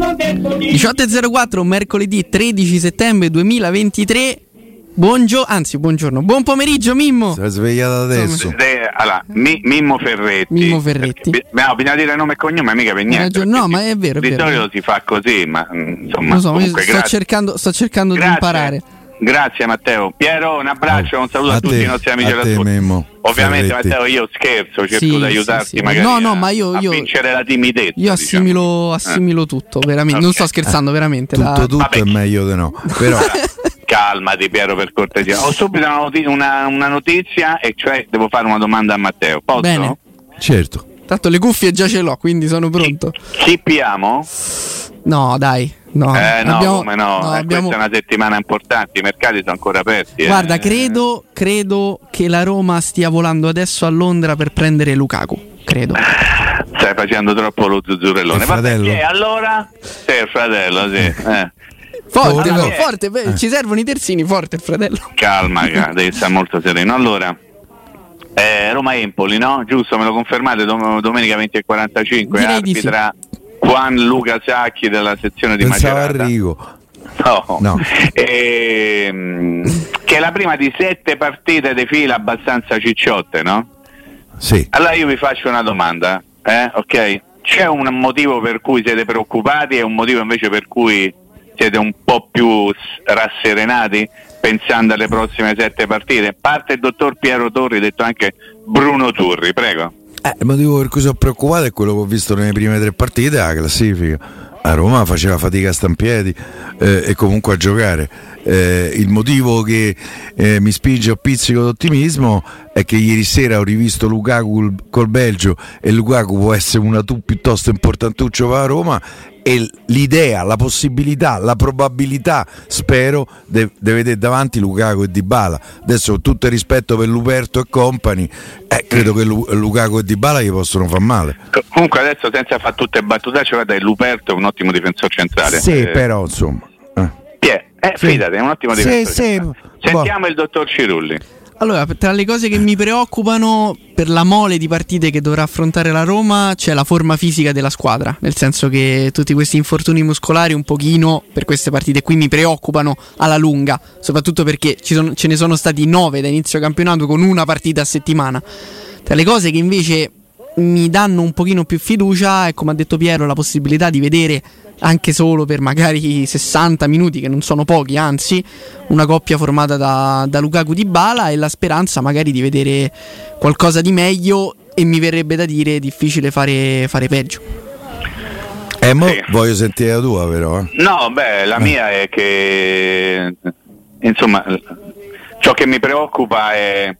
18.04, mercoledì 13 settembre 2023. Buongiorno, anzi, buongiorno. Buon pomeriggio, Mimmo. Si è svegliato adesso. Eh, allora, Mi- Mimmo Ferretti. Mimmo Ferretti. Bi- No, bisogna dire nome e cognome, mica per niente. ragione. No, perché ma è vero, è Di vero. solito si fa così, ma mm, insomma. Lo so, comunque, sto cercando, sto cercando di imparare. Grazie Matteo. Piero, un abbraccio, un saluto a, A tutti te, i nostri amici a te, dell'ascolto. Mimmo Ovviamente Ferretti. Matteo io scherzo, cerco Sì, di sì, aiutarti sì. magari No, no, a, ma io- a io- vincere la timidezza. Io diciamo. assimilo, assimilo tutto, veramente. Non sto Ok. scherzando, veramente. la- Tutto tutto Vabbè. è meglio di no. Però Calmati Piero per cortesia. Ho subito una, noti- una- una notizia e cioè devo fare una domanda a Matteo. Posso? Bene. certo. Tanto le cuffie già ce l'ho, quindi sono pronto. Chippiamo? No, dai. No, eh no, abbiamo- come no? no, Eh, abbiamo- Questa è una settimana importante, i mercati sono ancora aperti. eh. Guarda, credo, credo che la Roma stia volando adesso a Londra per prendere Lukaku. Credo. Stai facendo troppo lo zuzzurellone. Il Vabbè, fratello? chi è? allora? Sì, il fratello, sì. Eh. Forte, Allora, eh. forte, beh, ci servono i terzini, forte il fratello. Calma, ca- devi stare molto sereno. Allora, eh, Roma-Empoli, no? Giusto, me lo confermate dom- domenica 20 e 45, Direi di sì. Juan Luca Sacchi della sezione di Pensavo Macerata. Rigo. No. No. Ehm, che è la prima di sette partite di fila abbastanza cicciotte, no? Sì. Allora io vi faccio una domanda, eh? ok? C'è un motivo per cui siete preoccupati e un motivo invece per cui siete un po' più rasserenati pensando alle prossime sette partite? Parte il dottor Piero Torri, detto anche Bruno Turri, prego. Eh, il motivo per cui sono preoccupato è quello che ho visto nelle prime tre partite, la classifica. A Roma faceva fatica a sta in piedi eh, e comunque a giocare. Eh, il motivo che eh, mi spinge a pizzico d'ottimismo è che ieri sera ho rivisto Lukaku col Belgio e Lukaku può essere una tu piuttosto importantuccio per la Roma e l'idea, la possibilità, la probabilità, spero, di vedere davanti Lukaku e Dybala. Adesso con tutto il rispetto per Luperto e compagni, eh, credo che Lu- Lukaku e Dybala gli possono far male. Co- Comunque adesso senza fare tutte battute, cioè, guarda, il Luperto è un ottimo difensore centrale. Sì, Eh, però insomma. eh. è? Eh, Sì. fidati, è un ottimo Sì, difensore sì, centrale. Sentiamo il dottor Cirulli. Allora, tra le cose che mi preoccupano per la mole di partite che dovrà affrontare la Roma c'è la forma fisica della squadra, nel senso che tutti questi infortuni muscolari un pochino per queste partite qui mi preoccupano alla lunga, soprattutto perché sono- ce ne sono stati nove da inizio campionato con una partita a settimana. Tra le cose che invece mi danno un pochino più fiducia è come ha detto Piero la possibilità di vedere anche solo per magari 60 minuti che non sono pochi anzi una coppia formata da, da Lukaku di Bala e la speranza magari di vedere qualcosa di meglio e mi verrebbe da dire difficile fare, fare peggio Eh, mo Sì. voglio sentire la tua però. eh. No, beh, la mia è che insomma ciò che mi preoccupa è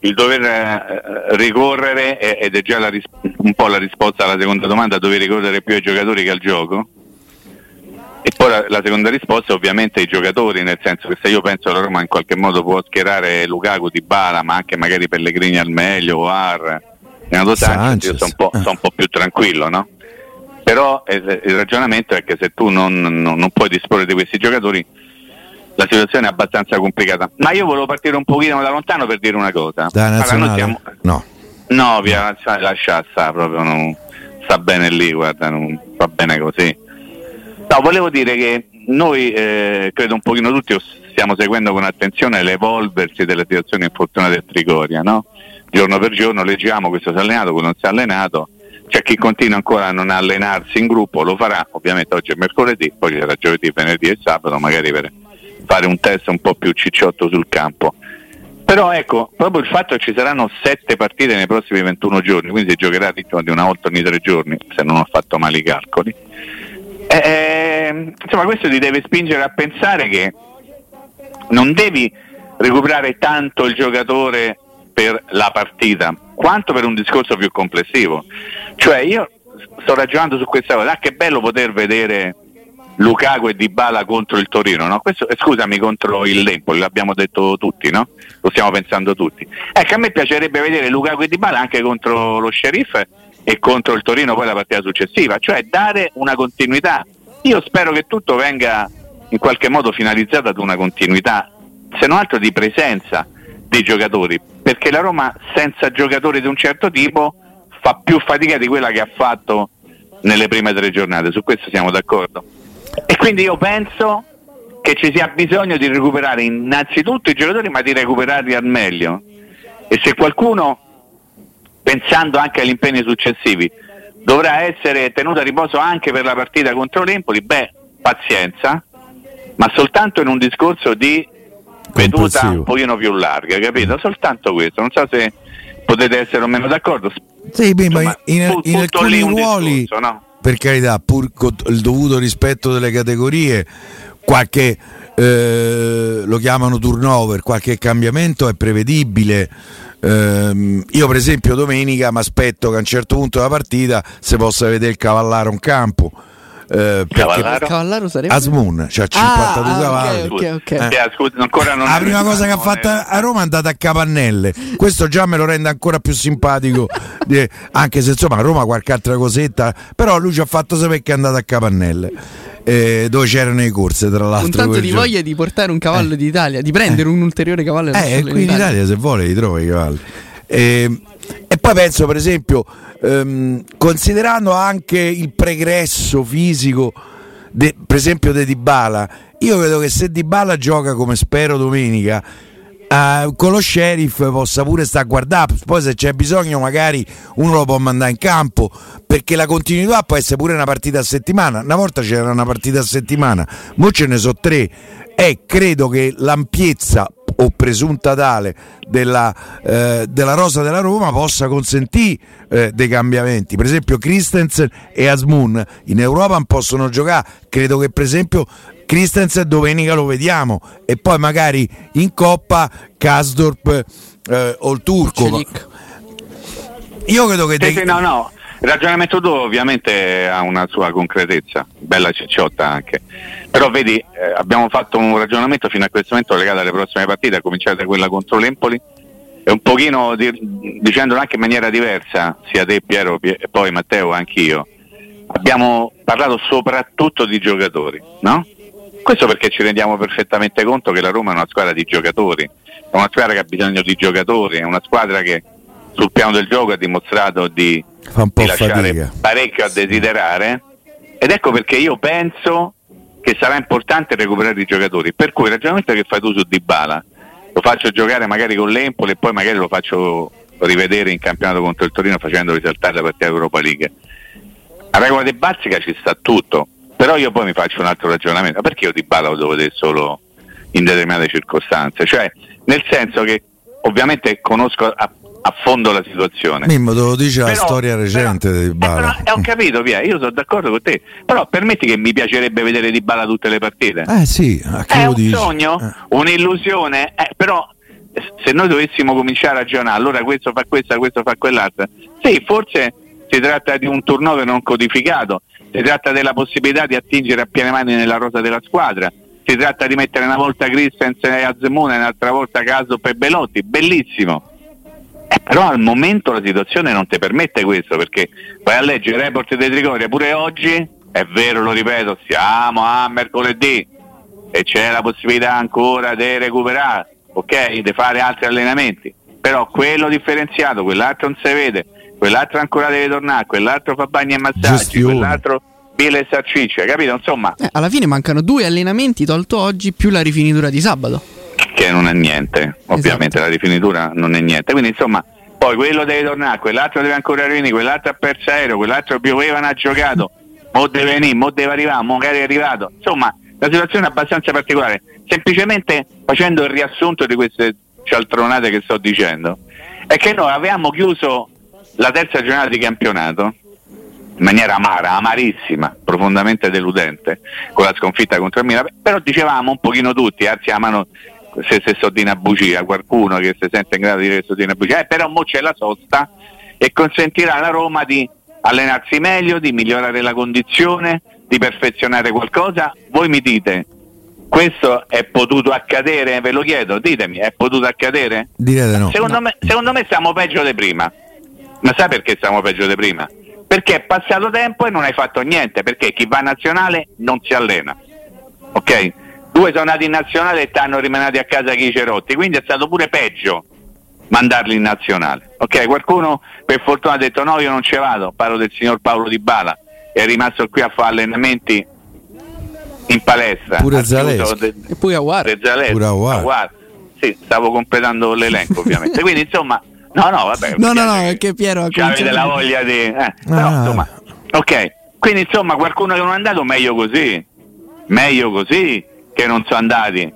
il dover eh, ricorrere e- ed è già ris- un po' la risposta alla seconda domanda, dover ricorrere più ai giocatori che al gioco. E poi la, la seconda risposta è ovviamente ai giocatori, nel senso che se io penso che la Roma in qualche modo può schierare Lukaku di Bala, ma anche magari Pellegrini al meglio, o Ar, Renato Sanchez, io sono un, po', sono un po' più tranquillo, no? Però eh, il ragionamento è che se tu non, non- non puoi disporre di questi giocatori, la situazione è abbastanza complicata. Ma io volevo partire un pochino da lontano per dire una cosa. Da Allora, nazionale? siamo- No. No, via nazionale lascia sta proprio, non sta bene lì, guarda, non va bene così. No, volevo dire che noi eh, credo un pochino tutti stiamo seguendo con attenzione l'evolversi della situazione infortunata del Trigoria, no? Giorno per giorno leggiamo questo si è allenato, quello non si è allenato, c'è chi continua ancora a non allenarsi in gruppo, lo farà, ovviamente oggi è mercoledì, poi c'era giovedì, venerdì e sabato, magari per fare un test un po' più cicciotto sul campo. Però ecco, proprio il fatto che ci saranno sette partite nei prossimi 21 giorni, quindi si giocherà ritmo di una volta ogni tre giorni, se non ho fatto male i calcoli. Eh, insomma, questo ti deve spingere a pensare che non devi recuperare tanto il giocatore per la partita, quanto per un discorso più complessivo. Cioè, io sto ragionando su questa cosa, ah, che bello poter vedere Lukaku e Dybala contro il Torino, no? Questo, eh, scusami, contro il Empoli, l'abbiamo detto tutti, no? Lo stiamo pensando tutti. Ecco, a me piacerebbe vedere Lukaku e Dybala anche contro lo Sheriff e contro il Torino poi la partita successiva, cioè dare una continuità. Io spero che tutto venga in qualche modo finalizzato ad una continuità, se non altro di presenza dei giocatori, perché la Roma senza giocatori di un certo tipo fa più fatica di quella che ha fatto nelle prime tre giornate, su questo siamo d'accordo. E quindi io penso che ci sia bisogno di recuperare innanzitutto i giocatori, ma di recuperarli al meglio. E se qualcuno, pensando anche agli impegni successivi, dovrà essere tenuto a riposo anche per la partita contro l'Empoli, beh, pazienza, ma soltanto in un discorso di veduta un pochino più larga, capito? Soltanto questo, non so se potete essere o meno d'accordo. Sì, beh, Insomma, ma in, in, in alcuni ruoli, discorso, no? Per carità, pur con il dovuto rispetto delle categorie, qualche eh, lo chiamano turnover, qualche cambiamento è prevedibile. Eh, io per esempio domenica mi aspetto che a un certo punto della partita si possa vedere il cavallaro in campo eh, Cavallaro? Cavallaro sarebbe Asmun, cioè 52 ah, cavalli. Okay, okay, okay. Eh. Scusa, ancora non la prima cosa che ha fatto a Roma è andata a Capannelle. Questo già me lo rende ancora più simpatico. anche se insomma a Roma qualche altra cosetta, però lui ci ha fatto sapere che è andato a Capannelle. Eh, dove c'erano le corse tra l'altro. Un tanto di voglia di portare un cavallo eh. d'Italia, di prendere eh. un ulteriore cavallo. Eh, qui in Italia se vuole li trova i cavalli. Eh, e poi penso per esempio ehm, considerando anche il pregresso fisico, de, per esempio di Dybala, io credo che se Dybala gioca come spero domenica, Uh, con lo sheriff possa pure stare a guardare, poi se c'è bisogno magari uno lo può mandare in campo, perché la continuità può essere pure una partita a settimana, una volta c'era una partita a settimana, ora ce ne sono tre e credo che l'ampiezza o presunta tale della, eh, della rosa della Roma possa consentire eh, dei cambiamenti. Per esempio Christensen e Asmun in Europa non possono giocare, credo che per esempio Christensen domenica lo vediamo e poi magari in Coppa Kasdorp eh, o il Turco. Io credo che... Sì, no, no. Il ragionamento tuo ovviamente ha una sua concretezza, bella cicciotta anche. Però vedi, eh, abbiamo fatto un ragionamento fino a questo momento legato alle prossime partite, a cominciare da quella contro l'Empoli e un pochino di, dicendolo anche in maniera diversa, sia te Piero e poi Matteo, anch'io. Abbiamo parlato soprattutto di giocatori, no? Questo perché ci rendiamo perfettamente conto che la Roma è una squadra di giocatori, è una squadra che ha bisogno di giocatori, è una squadra che sul piano del gioco ha dimostrato di, di lasciare fatica. parecchio a desiderare ed ecco perché io penso che sarà importante recuperare i giocatori. Per cui il ragionamento che fai tu su Dybala lo faccio giocare magari con l'Empoli e poi magari lo faccio rivedere in campionato contro il Torino facendo risaltare la partita Europa League. A regola di Bazzica ci sta tutto, però io poi mi faccio un altro ragionamento. Perché io Dybala lo devo vedere solo in determinate circostanze? Cioè, nel senso che ovviamente conosco a a fondo la situazione. Mimmo, te lo dice però, la storia recente però, di Bala. Eh, però, ho capito, Pia, io sono d'accordo con te. Però permetti che mi piacerebbe vedere di Bala tutte le partite. Eh sì, a che è un dici? sogno, eh. un'illusione, eh, però se noi dovessimo cominciare a ragionare, allora questo fa questa, questo fa quell'altra. Sì, forse si tratta di un turnover non codificato, si tratta della possibilità di attingere a piene mani nella rosa della squadra, si tratta di mettere una volta Christensen e Azemuna e un'altra volta Caso per Belotti, bellissimo eh, però al momento la situazione non ti permette questo perché vai a leggere il report dei Trigoria pure oggi, è vero, lo ripeto, siamo a mercoledì e c'è la possibilità ancora di recuperare, ok, di fare altri allenamenti, però quello differenziato, quell'altro non si vede, quell'altro ancora deve tornare, quell'altro fa bagni e massaggi, Gestione. quell'altro pile e salsicce, capito? Insomma, eh, alla fine mancano due allenamenti tolto oggi più la rifinitura di sabato che non è niente, ovviamente esatto. la rifinitura non è niente, quindi insomma poi quello deve tornare, quell'altro deve ancora venire, quell'altro ha perso aereo, quell'altro pioveva, non ha giocato, mo deve venire, mo deve arrivare, magari è arrivato, insomma la situazione è abbastanza particolare, semplicemente facendo il riassunto di queste cialtronate che sto dicendo, è che noi avevamo chiuso la terza giornata di campionato in maniera amara, amarissima, profondamente deludente, con la sconfitta contro il Milan, però dicevamo un pochino tutti, alzi la mano se, se so di una bugia, qualcuno che si sente in grado di dire che so di una bugia, eh, però mo c'è la sosta e consentirà alla Roma di allenarsi meglio, di migliorare la condizione, di perfezionare qualcosa. Voi mi dite, questo è potuto accadere? Ve lo chiedo, ditemi, è potuto accadere? Direte no. Secondo, no. Me, secondo me stiamo peggio di prima. Ma sai perché stiamo peggio di prima? Perché è passato tempo e non hai fatto niente, perché chi va a nazionale non si allena. Ok? Due sono nati in nazionale e stanno rimanati a casa chi Cerotti, quindi è stato pure peggio mandarli in nazionale. Ok, qualcuno per fortuna ha detto no, io non ci vado, parlo del signor Paolo Di Bala, è rimasto qui a fare allenamenti in palestra. Pure Zaleschi. E poi Aguar. Pure Aguar. Sì, stavo completando l'elenco ovviamente. Quindi insomma, no, no, vabbè. No, no, no, perché Piero avete la voglia di... Eh, però, Ah. insomma, ok. Quindi insomma qualcuno che non è andato meglio così. Meglio così che non sono andati.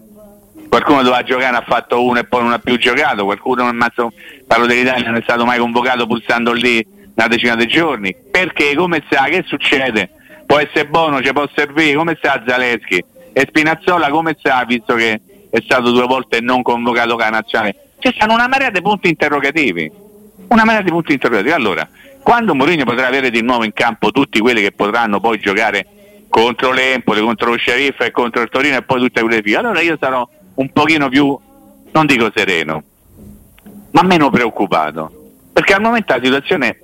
Qualcuno doveva giocare, ha fatto uno e poi non ha più giocato. Qualcuno nel mazzo, parlo dell'Italia, non è stato mai convocato pur stando lì una decina di giorni. Perché come sa che succede? Può essere buono, ci può servire, come sa Zaleschi? E Spinazzola come sa, visto che è stato due volte non convocato con la nazionale? Ci stanno una marea di punti interrogativi. Una marea di punti interrogativi. Allora, quando Mourinho potrà avere di nuovo in campo tutti quelli che potranno poi giocare contro l'Empoli, contro lo Sceriffo e contro il Torino e poi tutte quelle figlie, allora io sarò un pochino più, non dico sereno, ma meno preoccupato. Perché al momento la situazione,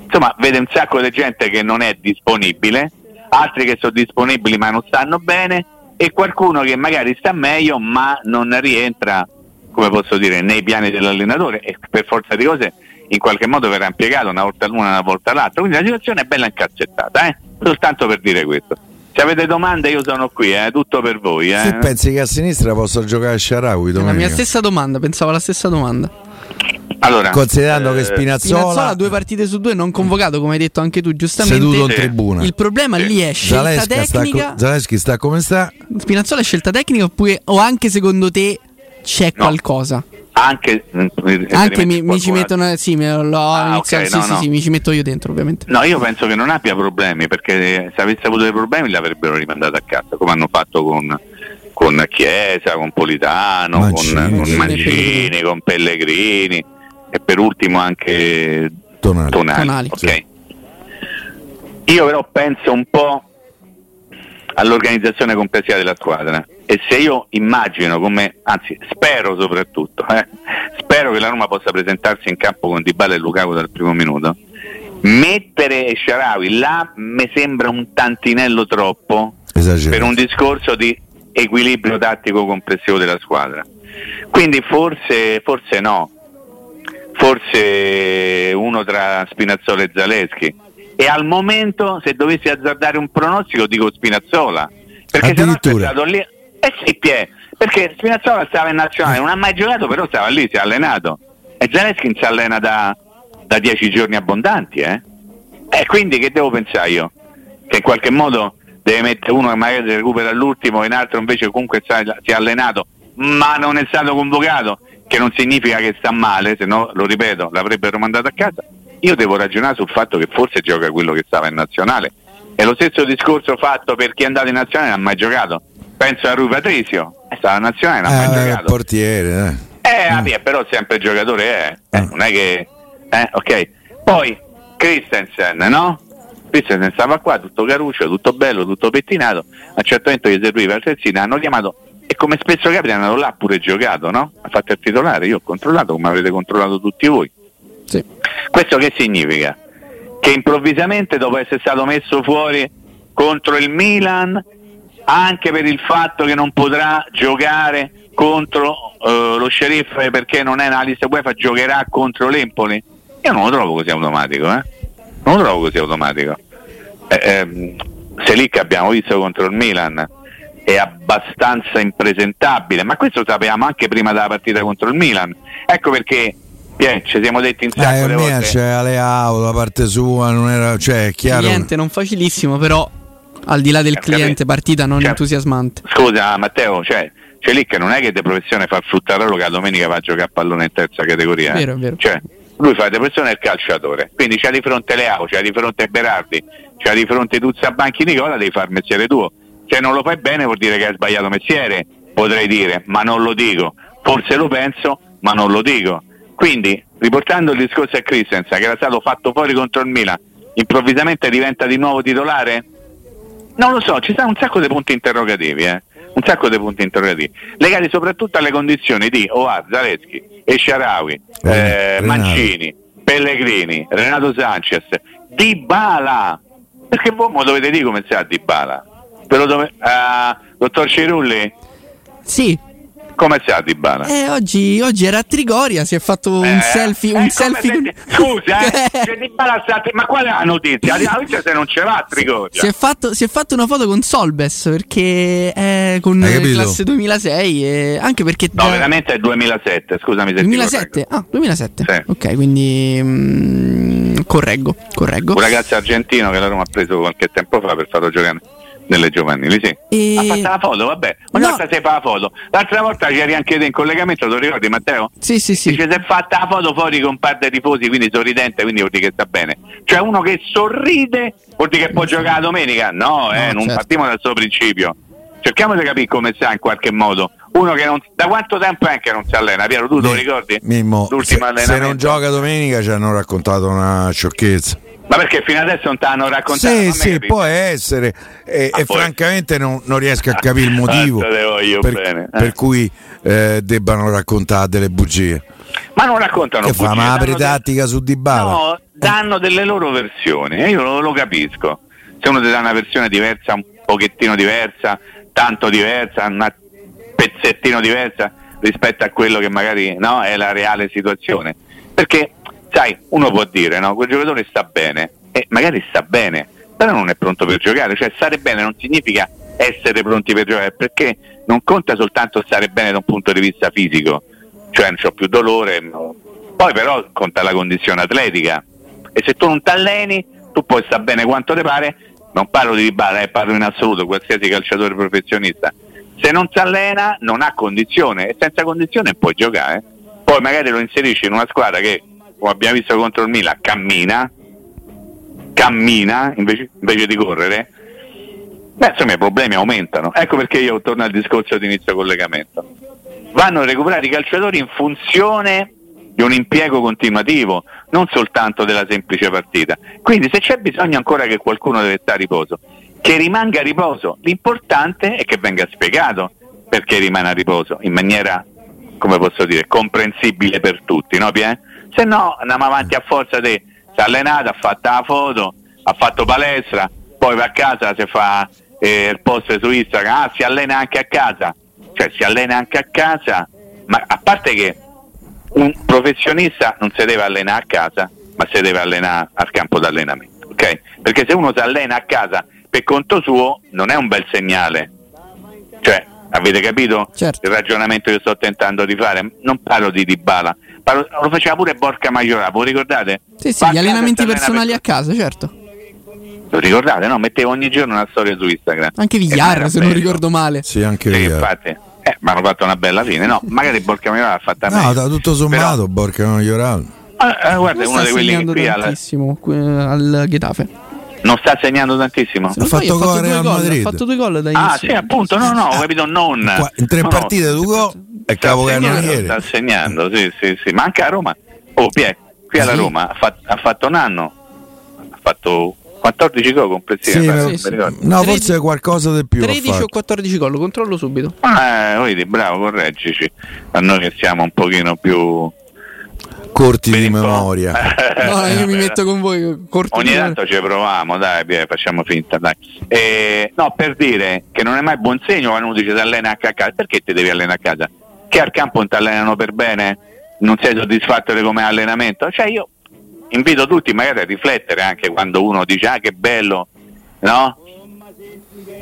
insomma, vede un sacco di gente che non è disponibile, altri che sono disponibili ma non stanno bene e qualcuno che magari sta meglio ma non rientra, come posso dire, nei piani dell'allenatore e per forza di cose in qualche modo verrà impiegato una volta l'una una volta l'altra. Quindi la situazione è bella incazzettata, eh? Soltanto per dire questo. Se avete domande io sono qui, eh? tutto per voi. Eh? Se pensi che a sinistra possa giocare Sharawi È la domenica? mia stessa domanda, pensavo alla stessa domanda. Allora, Considerando che eh, Spinazzola, Spinazzola due partite su due non convocato, come hai detto anche tu giustamente. seduto in Sì. tribuna. Il problema Sì. lì è scelta Zaleschi sta, tecnica. co- Zaleschi sta come sta? Spinazzola è scelta tecnica oppure o anche secondo te c'è No. qualcosa? Anche, mm, Anche mi, mi ci mettono sì, me l'ho Ah, iniziato, ok, sì, no, sì, no. sì, mi ci metto io dentro, ovviamente. No, io penso che non abbia problemi perché se avesse avuto dei problemi l'avrebbero rimandato a casa, come hanno fatto con, con Chiesa, con Politano, Mancini, con, con. Mancini, con Pellegrini e per ultimo anche Tonali. Tonali. Tonali. ok. Io però penso un po' all'organizzazione complessiva della squadra e se io immagino come, anzi spero soprattutto, eh, spero che la Roma possa presentarsi in campo con Dybala e Lukaku dal primo minuto, mettere Sharawi là mi sembra un tantinello troppo Esagerato. per un discorso di equilibrio tattico complessivo della squadra. Quindi forse, forse no, forse uno tra Spinazzola e Zaleschi. E al momento, se dovessi azzardare un pronostico, dico Spinazzola. Perché se no è stato lì. Eh sì, Pie, perché Spinazzola stava in nazionale, non ha mai giocato, però stava lì, si è allenato. E Zaleschi si allena da, da dieci giorni abbondanti, eh? E quindi che devo pensare io? Che in qualche modo deve mettere uno che magari recupera all'ultimo e un altro invece comunque si è allenato, ma non è stato convocato, che non significa che sta male, se no, lo ripeto, l'avrebbero mandato a casa. Io devo ragionare sul fatto che forse gioca quello che stava in nazionale. È lo stesso discorso fatto per chi è andato in nazionale e non ha mai giocato. Penso a Rui Patricio, è stato in nazionale e non ha Eh, mai il giocato. portiere, eh. Eh, vabbè, però sempre giocatore è, eh, Mm. non è che... Eh, ok. Poi, Christensen, no? Christensen stava qua, tutto caruccio, tutto bello, tutto pettinato, a un certo momento gli serviva il terzino, hanno chiamato e come spesso capita hanno là pure giocato, no? Ha fatto il titolare, io ho controllato come avrete controllato tutti voi. Sì. Questo che significa? Che improvvisamente dopo essere stato messo fuori contro il Milan, anche per il fatto che non potrà giocare contro eh, lo sceriffo perché non è nella lista UEFA, giocherà contro l'Empoli? Io non lo trovo così automatico, eh? Non lo trovo così automatico. Eh, ehm, Selic abbiamo visto contro il Milan è abbastanza impresentabile, ma questo lo sapevamo anche prima della partita contro il Milan. Ecco perché Pie, ci siamo detti in sacco Eh, mia volte. c'è Aleao da parte sua, non era, cioè è chiaro. Cliente non facilissimo, però al di là del Eh, cliente, capito. partita non Cioè, entusiasmante. Scusa Matteo, cioè Celic non è che di professione fa il fruttarolo che la domenica va a giocare a pallone in terza categoria. eh. Vero, è vero. Cioè, lui fa di professione il calciatore, quindi c'ha di fronte Leao, c'ha di fronte Berardi, c'ha di fronte Tuzza Banchi Nicola, devi fare il mestiere tuo. Se non lo fai bene vuol dire che hai sbagliato mestiere, potrei dire, ma non lo dico. Forse lo penso, ma non lo dico. Quindi, riportando il discorso a Christensen, che era stato fatto fuori contro il Milan, improvvisamente diventa di nuovo titolare? Non lo so, ci sono un sacco di punti interrogativi, eh? un sacco di punti interrogativi, legati soprattutto alle condizioni di Oar, Zaleschi, Esciarawi, Eh, eh, Renato. Mancini, Pellegrini, Renato Sanchez, Dybala. Perché voi mo dovete dire come sta Dybala? Ve lo dove- ah, dottor Cirulli? Sì, Come sta Di Bala? Eh, oggi, oggi era a Trigoria, si è fatto un Eh, selfie. Un eh, selfie se- Scusa, eh, Di Bala sta- ma qual è la notizia? La notizia se non ce va a Trigoria. si, è fatto, si è fatto una foto con Solbes perché è con classe 2006 e anche perché No, da- veramente è 2007, scusami se ti 2007 ah 2007 Sì. ok quindi mm, correggo correggo Un ragazzo argentino che la Roma ha preso qualche tempo fa per farlo giocare nelle giovanili, sì. E- Ha fatto la foto, vabbè. Una No. volta si fa la foto. L'altra volta c'eri anche te in collegamento, lo ricordi Matteo? sì sì sì Dice si è fatta la foto fuori con un par di tifosi, quindi sorridente, quindi vuol dire che sta bene. Cioè uno che sorride vuol dire che può giocare la domenica? No, eh, No, non certo. partiamo dal suo principio. Cerchiamo di capire come sta in qualche modo. Uno che non. Da quanto tempo è che non si allena? Piero, tu lo ricordi? Mimmo, se, se non gioca domenica ci hanno raccontato una sciocchezza. Ma perché fino adesso non ti hanno raccontato? Sì, sì, può essere. E, Ah, e francamente non, non riesco a capire il motivo Ah, te voglio per, eh. per cui eh, debbano raccontare delle bugie. Ma non raccontano che fa? bugie, Ma danno apre del- tattica su Di Bala? No, danno delle loro versioni e io lo, lo capisco. Se uno ti dà una versione diversa, un pochettino diversa, tanto diversa, un pezzettino diversa rispetto a quello che magari no, è la reale situazione. Perché, sai, uno può dire, no, quel giocatore sta bene, e magari sta bene, però non è pronto per giocare. Cioè, stare bene non significa essere pronti per giocare, perché non conta soltanto stare bene da un punto di vista fisico, cioè non ho più dolore, poi però conta la condizione atletica e se tu non ti alleni tu puoi stare bene quanto ti pare, non parlo di Dybala, eh, parlo in assoluto, qualsiasi calciatore professionista, se non si allena non ha condizione e senza condizione puoi giocare, poi magari lo inserisci in una squadra che, come abbiamo visto contro il Milan, cammina, cammina invece, invece di correre, beh insomma i problemi aumentano, ecco perché io torno al discorso di inizio collegamento vanno recuperati i calciatori in funzione di un impiego continuativo, non soltanto della semplice partita. Quindi se c'è bisogno ancora che qualcuno deve stare a riposo, che rimanga a riposo. L'importante è che venga spiegato perché rimane a riposo in maniera, come posso dire, comprensibile per tutti, no Pie? Se no andiamo avanti a forza di si è allenato, ha fatto la foto, ha fatto palestra, poi va a casa, si fa eh, il post su Instagram, ah, si allena anche a casa cioè si allena anche a casa, ma a parte che un professionista non si deve allenare a casa, ma si deve allenare al campo d'allenamento, ok? Perché se uno si allena a casa per conto suo non è un bel segnale. Cioè, avete capito Certo. il ragionamento che sto tentando di fare? Non parlo di Dybala, lo faceva pure Borca Maiorà, voi ricordate? sì sì Va a gli allenamenti personali per- a casa certo Lo ricordate? No, mettevo ogni giorno una storia su Instagram. anche non era se non bello. ricordo male Sì, anche Sì, io. infatti, eh, ma hanno fatto una bella fine. No, magari Borca Maiorà l'ha fatta No, meglio. da tutto sommato, Borca Majoral. Però, eh, eh, guarda, è Non uno di quelli che qui alla- tantissimo que- al Getafe non sta segnando tantissimo. Se non fatto sbaglio, gol gol, Madrid. ha fatto due gol da Ah, inizio. sì, appunto, no, no, ho capito, non. In tre No, no, partite, due gol e sta capocannoniere. segnando, sta segnando, sì, sì, sì, ma anche a Roma. Oh, Pie, qui alla Sì. Roma ha, fat- ha fatto un anno, ha fatto 14 gol complessivi. Sì, sì. ricordo. No, 13 forse qualcosa di più. ha 13 o fatto. 14 gol controllo subito Eh, vedi, bravo, correggici. A noi che siamo un pochino più... Corti di memoria. no io mi metto con voi corto Ogni di- tanto ci proviamo, dai, facciamo finta, dai. Eh, no, per dire che non è mai buon segno quando uno dice ti allena anche a casa, perché ti devi allenare a casa? Che al campo non ti allenano per bene? Non sei soddisfatto di come allenamento? Cioè io invito tutti magari a riflettere anche quando uno dice ah che bello, no?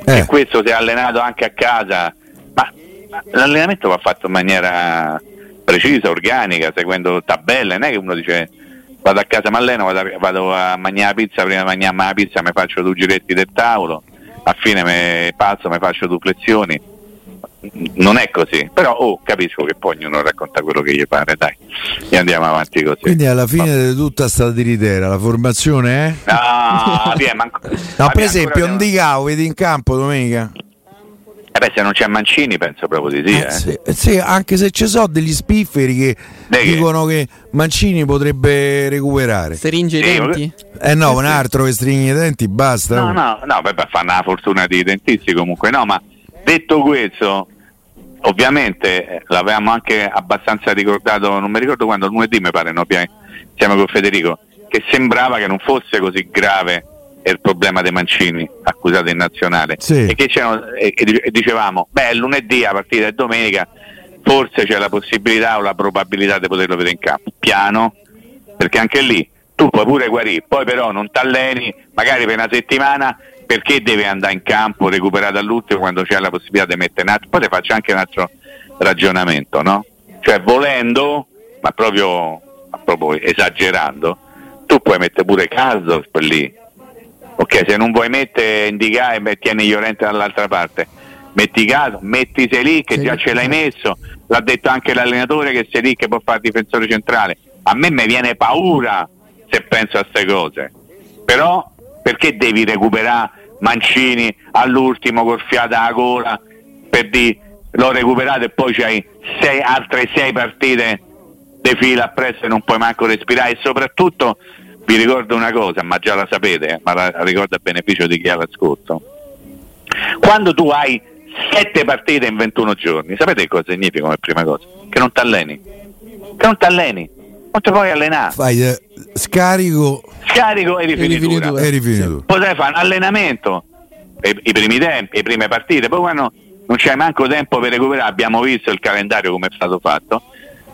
Eh, E questo si è allenato anche a casa, ma, ma l'allenamento va fatto in maniera precisa, organica, seguendo tabelle, non è che uno dice vado a casa mi alleno, vado a, vado a mangiare la pizza, prima di mangiarmi la pizza mi faccio due giretti del tavolo, a fine mi passo, mi faccio due flessioni. Non è così, però oh, capisco che poi ognuno racconta quello che gli pare, dai, e andiamo avanti così. quindi alla fine di tutta sta tiritera, la formazione è? No, via, ma, No, per esempio, ancora- un Dicao vedi in campo domenica? Eh beh, se non c'è Mancini penso proprio di sì. Eh, eh. sì, eh, sì, anche se ci sono degli spifferi che Dei che? dicono che Mancini potrebbe recuperare. stringe i Sì, denti Eh no, un altro che stringe i denti, basta. No, no, no, beh, fanno la fortuna di dentisti comunque, no, ma detto questo, ovviamente eh, l'avevamo anche abbastanza ricordato, non mi ricordo quando, lunedì mi pare, no, insieme con Federico, che sembrava che non fosse così grave il problema dei Mancini accusato in nazionale Sì. e che c'erano, e, e dice- e dicevamo, beh, lunedì a partire da domenica forse c'è la possibilità o la probabilità di poterlo vedere in campo. Piano, perché anche lì tu puoi pure guarire, poi però non t'alleni magari per una settimana perché devi andare in campo recuperato all'ultimo quando c'è la possibilità di mettere un altro. Poi ti faccio anche un altro ragionamento, no? Cioè volendo, ma proprio, ma proprio esagerando, tu puoi mettere pure caso per lì. Ok, se non vuoi mettere indicare e tieni Llorente dall'altra parte, metti caso, metti sei lì che già ce l'hai messo, l'ha detto anche l'allenatore che sei lì che può fare difensore centrale. A me mi viene paura se penso a queste cose. Però perché devi recuperare Mancini all'ultimo col fiato alla gola per dire l'ho recuperato e poi c'hai sei, altre sei partite di fila appresso e non puoi manco respirare e soprattutto vi ricordo una cosa, ma già la sapete, eh, ma la ricordo a beneficio di chi ha l'ascolto. Quando tu hai sette partite in 21 giorni, sapete cosa significa come prima cosa? Che non ti alleni. Che non ti alleni. Non ti puoi allenare. Fai eh, scarico. Scarico e rifinitura. E rifinitura. Potrei fare un allenamento i, i primi tempi, le prime partite, poi quando non c'è manco tempo per recuperare, abbiamo visto il calendario come è stato fatto,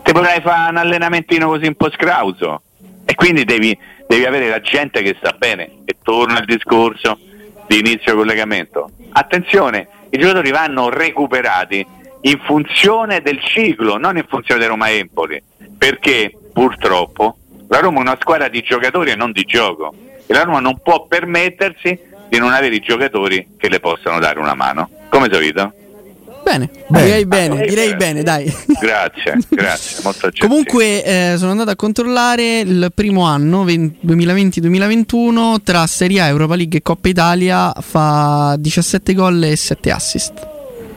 ti potrai fare un allenamentino così un po' scrauso e quindi devi, devi avere la gente che sta bene e torna al discorso di inizio collegamento. Attenzione, i giocatori vanno recuperati in funzione del ciclo, non in funzione di Roma Empoli, perché purtroppo la Roma è una squadra di giocatori e non di gioco e la Roma non può permettersi di non avere i giocatori che le possano dare una mano. Come solito? Bene, bene. direi bene, ah, direi bene, dai. Grazie, grazie, molto Comunque eh, sono andato a controllare il primo anno 2020-2021 tra Serie A, Europa League e Coppa Italia fa 17 gol e 7 assist.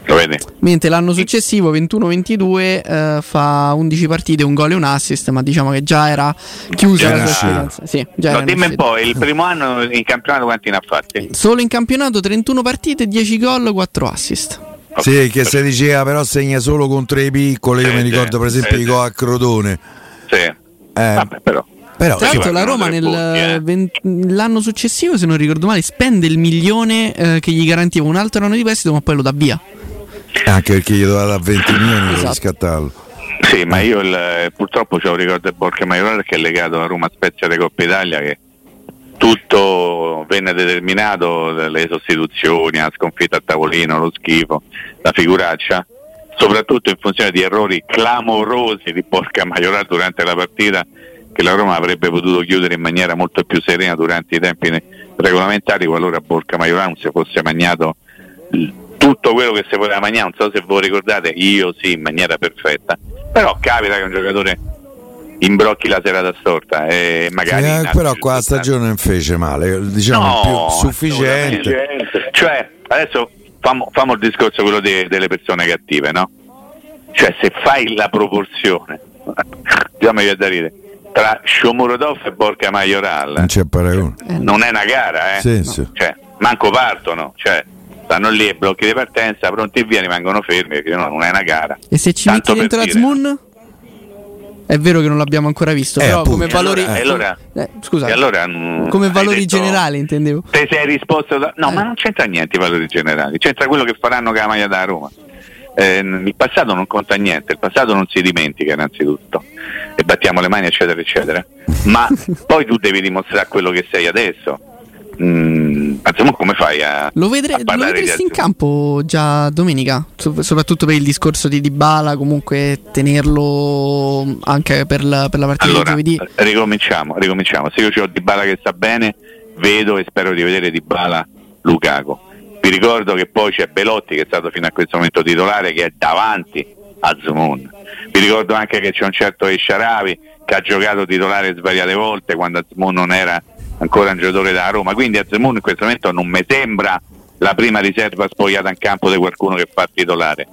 Lo vedi? Mentre l'anno successivo, 21-22, eh, fa 11 partite, un gol e un assist, ma diciamo che già era chiusa già la sua esperienza. Sì, già no, dimmi un po', il primo anno in campionato quanti ne ha fatti? Solo in campionato 31 partite, 10 gol, 4 assist. Sì, che se diceva però segna solo contro i piccoli, io mi ricordo per esempio i gol a Crotone. Sì. Eh. Vabbè, però. Però, Tra l'altro, la Roma nel, eh. l'anno successivo, se non ricordo male, spende il milione eh, che gli garantiva un altro anno di prestito, ma poi lo dà via. Anche perché gli doveva dare 20 milioni per esatto. riscattarlo. Sì, ma io il, purtroppo ce lo ricordo il Borca Maiorale che è legato a Roma Spezia di Coppa Italia che tutto venne determinato dalle sostituzioni, la sconfitta a tavolino, lo schifo, la figuraccia, soprattutto in funzione di errori clamorosi di Borca Maiorale durante la partita che la Roma avrebbe potuto chiudere in maniera molto più serena durante i tempi regolamentari qualora Borca Maiorale non si fosse magnato tutto quello che si poteva mangiare, non so se voi ricordate, io sì in maniera perfetta, però capita che un giocatore imbrocchi la serata storta e magari... Eh, però qua la stagione non fece male, diciamo no, più sufficiente. Cioè, adesso famo, famo il discorso quello de, delle persone cattive, no? Cioè se fai la proporzione, diciamo che da ridere, tra Shomurodov e Borca Majoral non. Non è una gara, eh? Sì, sì. Cioè, manco partono, cioè stanno lì ai blocchi di partenza, pronti e via, rimangono fermi perché no, non è una gara. E se ci Tanto metti dentro Azmoon? È vero che non l'abbiamo ancora visto, eh, però appunto. come valori. E allora, eh, scusa, allora, mm, come valori detto, generali intendevo. Te sei risposto da... No, eh. ma non c'entra niente i valori generali, c'entra quello che faranno con la maglia da Roma. Eh, il passato non conta niente, il passato non si dimentica innanzitutto e battiamo le mani eccetera eccetera, ma poi tu devi dimostrare quello che sei adesso Mm, insomma, come fai a. Lo, vedre- a lo vedresti in campo già domenica, soprattutto per il discorso di Dybala, comunque tenerlo anche per la, per la partita allora, di giovedì. Ricominciamo, ricominciamo. Se io ho Dybala che sta bene, vedo e spero di vedere Dybala Lukaku. Vi ricordo che poi c'è Belotti che è stato fino a questo momento titolare che è davanti a Zmoon. Vi ricordo anche che c'è un certo Esciaravi che ha giocato titolare svariate volte quando Zmoon non era ancora un giocatore da Roma, quindi Azmoun in questo momento non mi sembra la prima riserva spogliata in campo di qualcuno che fa titolare.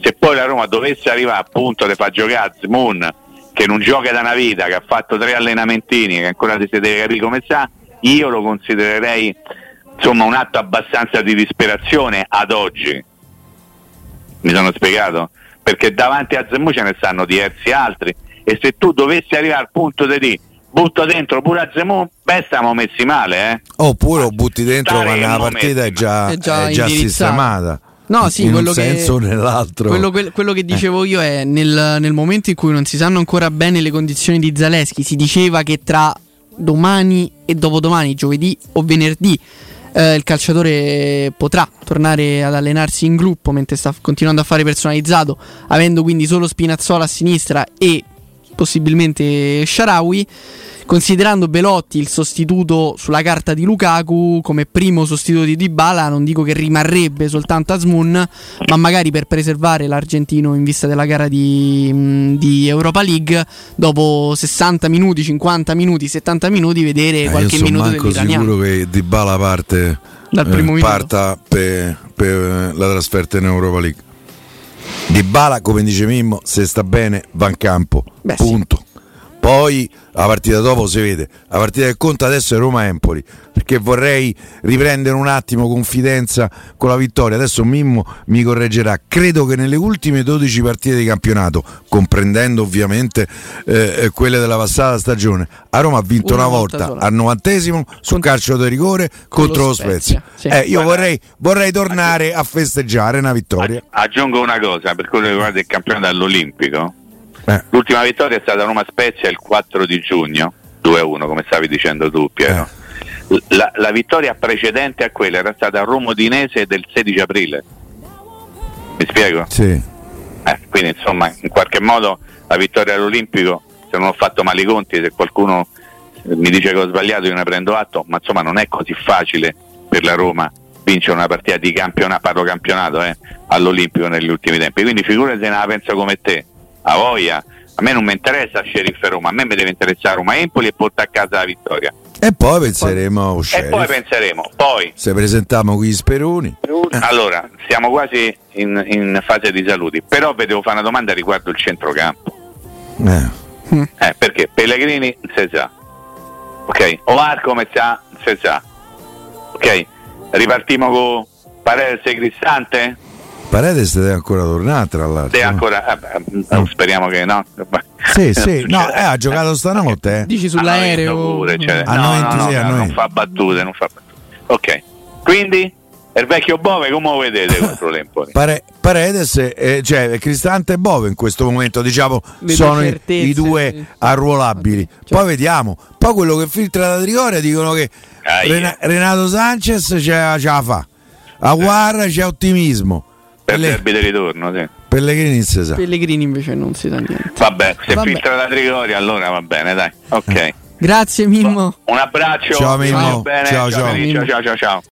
Se poi la Roma dovesse arrivare appunto a far giocare Azmoun che non gioca da una vita, che ha fatto tre allenamentini, che ancora si deve capire come sta, io lo considererei insomma un atto abbastanza di disperazione ad oggi. Mi sono spiegato? Perché davanti a Zemu ce ne stanno diversi altri e se tu dovessi arrivare al punto di dire butto dentro pure a Zemu, beh stiamo messi male. Eh. Oppure lo butti dentro quando la partita è già, è già, è già sistemata. No, sì, in quello un che, senso o nell'altro. Quello, quello, quello che dicevo io è nel, nel, momento in cui non si sanno ancora bene le condizioni di Zaleschi, si diceva che tra domani e dopodomani, giovedì o venerdì, eh, il calciatore potrà tornare ad allenarsi in gruppo mentre sta continuando a fare personalizzato, avendo quindi solo Spinazzola a sinistra e possibilmente Sharawi considerando Belotti il sostituto sulla carta di Lukaku come primo sostituto di Dybala, non dico che rimarrebbe soltanto Asmun, ma magari per preservare l'argentino in vista della gara di, di Europa League, dopo 60 minuti, 50 minuti, 70 minuti, vedere eh, qualche minuto dell'italiano. sicuro che Dybala parte, Dal primo eh, parta per, per la trasferta in Europa League. Di Bala, come dice Mimmo, se sta bene va in campo. Beh, punto. Sì. Poi la partita dopo si vede. La partita che conta adesso è Roma-Empoli. Perché vorrei riprendere un attimo confidenza con la vittoria. Adesso Mimmo mi correggerà. Credo che nelle ultime 12 partite di campionato, comprendendo ovviamente eh, quelle della passata stagione, a Roma ha vinto una, una volta, volta al novantesimo sul calcio di rigore contro lo Spezia. Sì. Eh, io vorrei, vorrei, tornare a festeggiare una vittoria. Aggiungo una cosa per quello che riguarda il campionato all'Olimpico eh. L'ultima vittoria è stata Roma Spezia il 4 di giugno, 2-1 come stavi dicendo tu Piero. Eh. La, la, vittoria precedente a quella era stata Udinese del 16 aprile. Mi spiego? Sì. Eh, quindi insomma in qualche modo la vittoria all'Olimpico, se non ho fatto male i conti, se qualcuno mi dice che ho sbagliato io ne prendo atto, ma insomma non è così facile per la Roma vincere una partita di campionato, parlo campionato eh, all'Olimpico negli ultimi tempi. Quindi figurati se ne la pensa come te a voglia. A me non mi interessa Sheriff Roma, a me mi deve interessare Roma Empoli e portare a casa la vittoria. E poi penseremo poi, E poi penseremo. Poi, se presentiamo qui gli Speroni. Allora, siamo quasi in, in, fase di saluti. Però vi devo fare una domanda riguardo il centrocampo. Eh. Eh, perché Pellegrini se sa. Ok. Ovar come sa, se sa. Ok. Ripartiamo con Paredes e Cristante? Paredes deve ancora tornare tra l'altro. Ancora, eh, eh, speriamo che no. Sì, sì, no, eh, ha giocato stanotte. Eh. Dici sull'aereo? Pure, cioè, a no, no, no, no, non fa battute, non fa battute. Ok, quindi il vecchio Bove come lo vedete contro l'Empoli? Pare, Paredes, eh, cioè Cristante e Bove in questo momento diciamo Le sono i, i, due arruolabili. Cioè. Poi vediamo. Poi quello che filtra da Trigoria dicono che Ren- Renato Sanchez ce, ce la fa. A Guarra c'è ottimismo. Per Pelleg- derby di ritorno, sì. Pellegrini si sa. Pellegrini invece non si sa niente. Vabbè, se Vabbè. filtra la Trigoria allora va bene, dai. Ok. Grazie Mimmo. Un abbraccio. Ciao Mimmo. Ciao, ciao, ciao, ciao, ciao.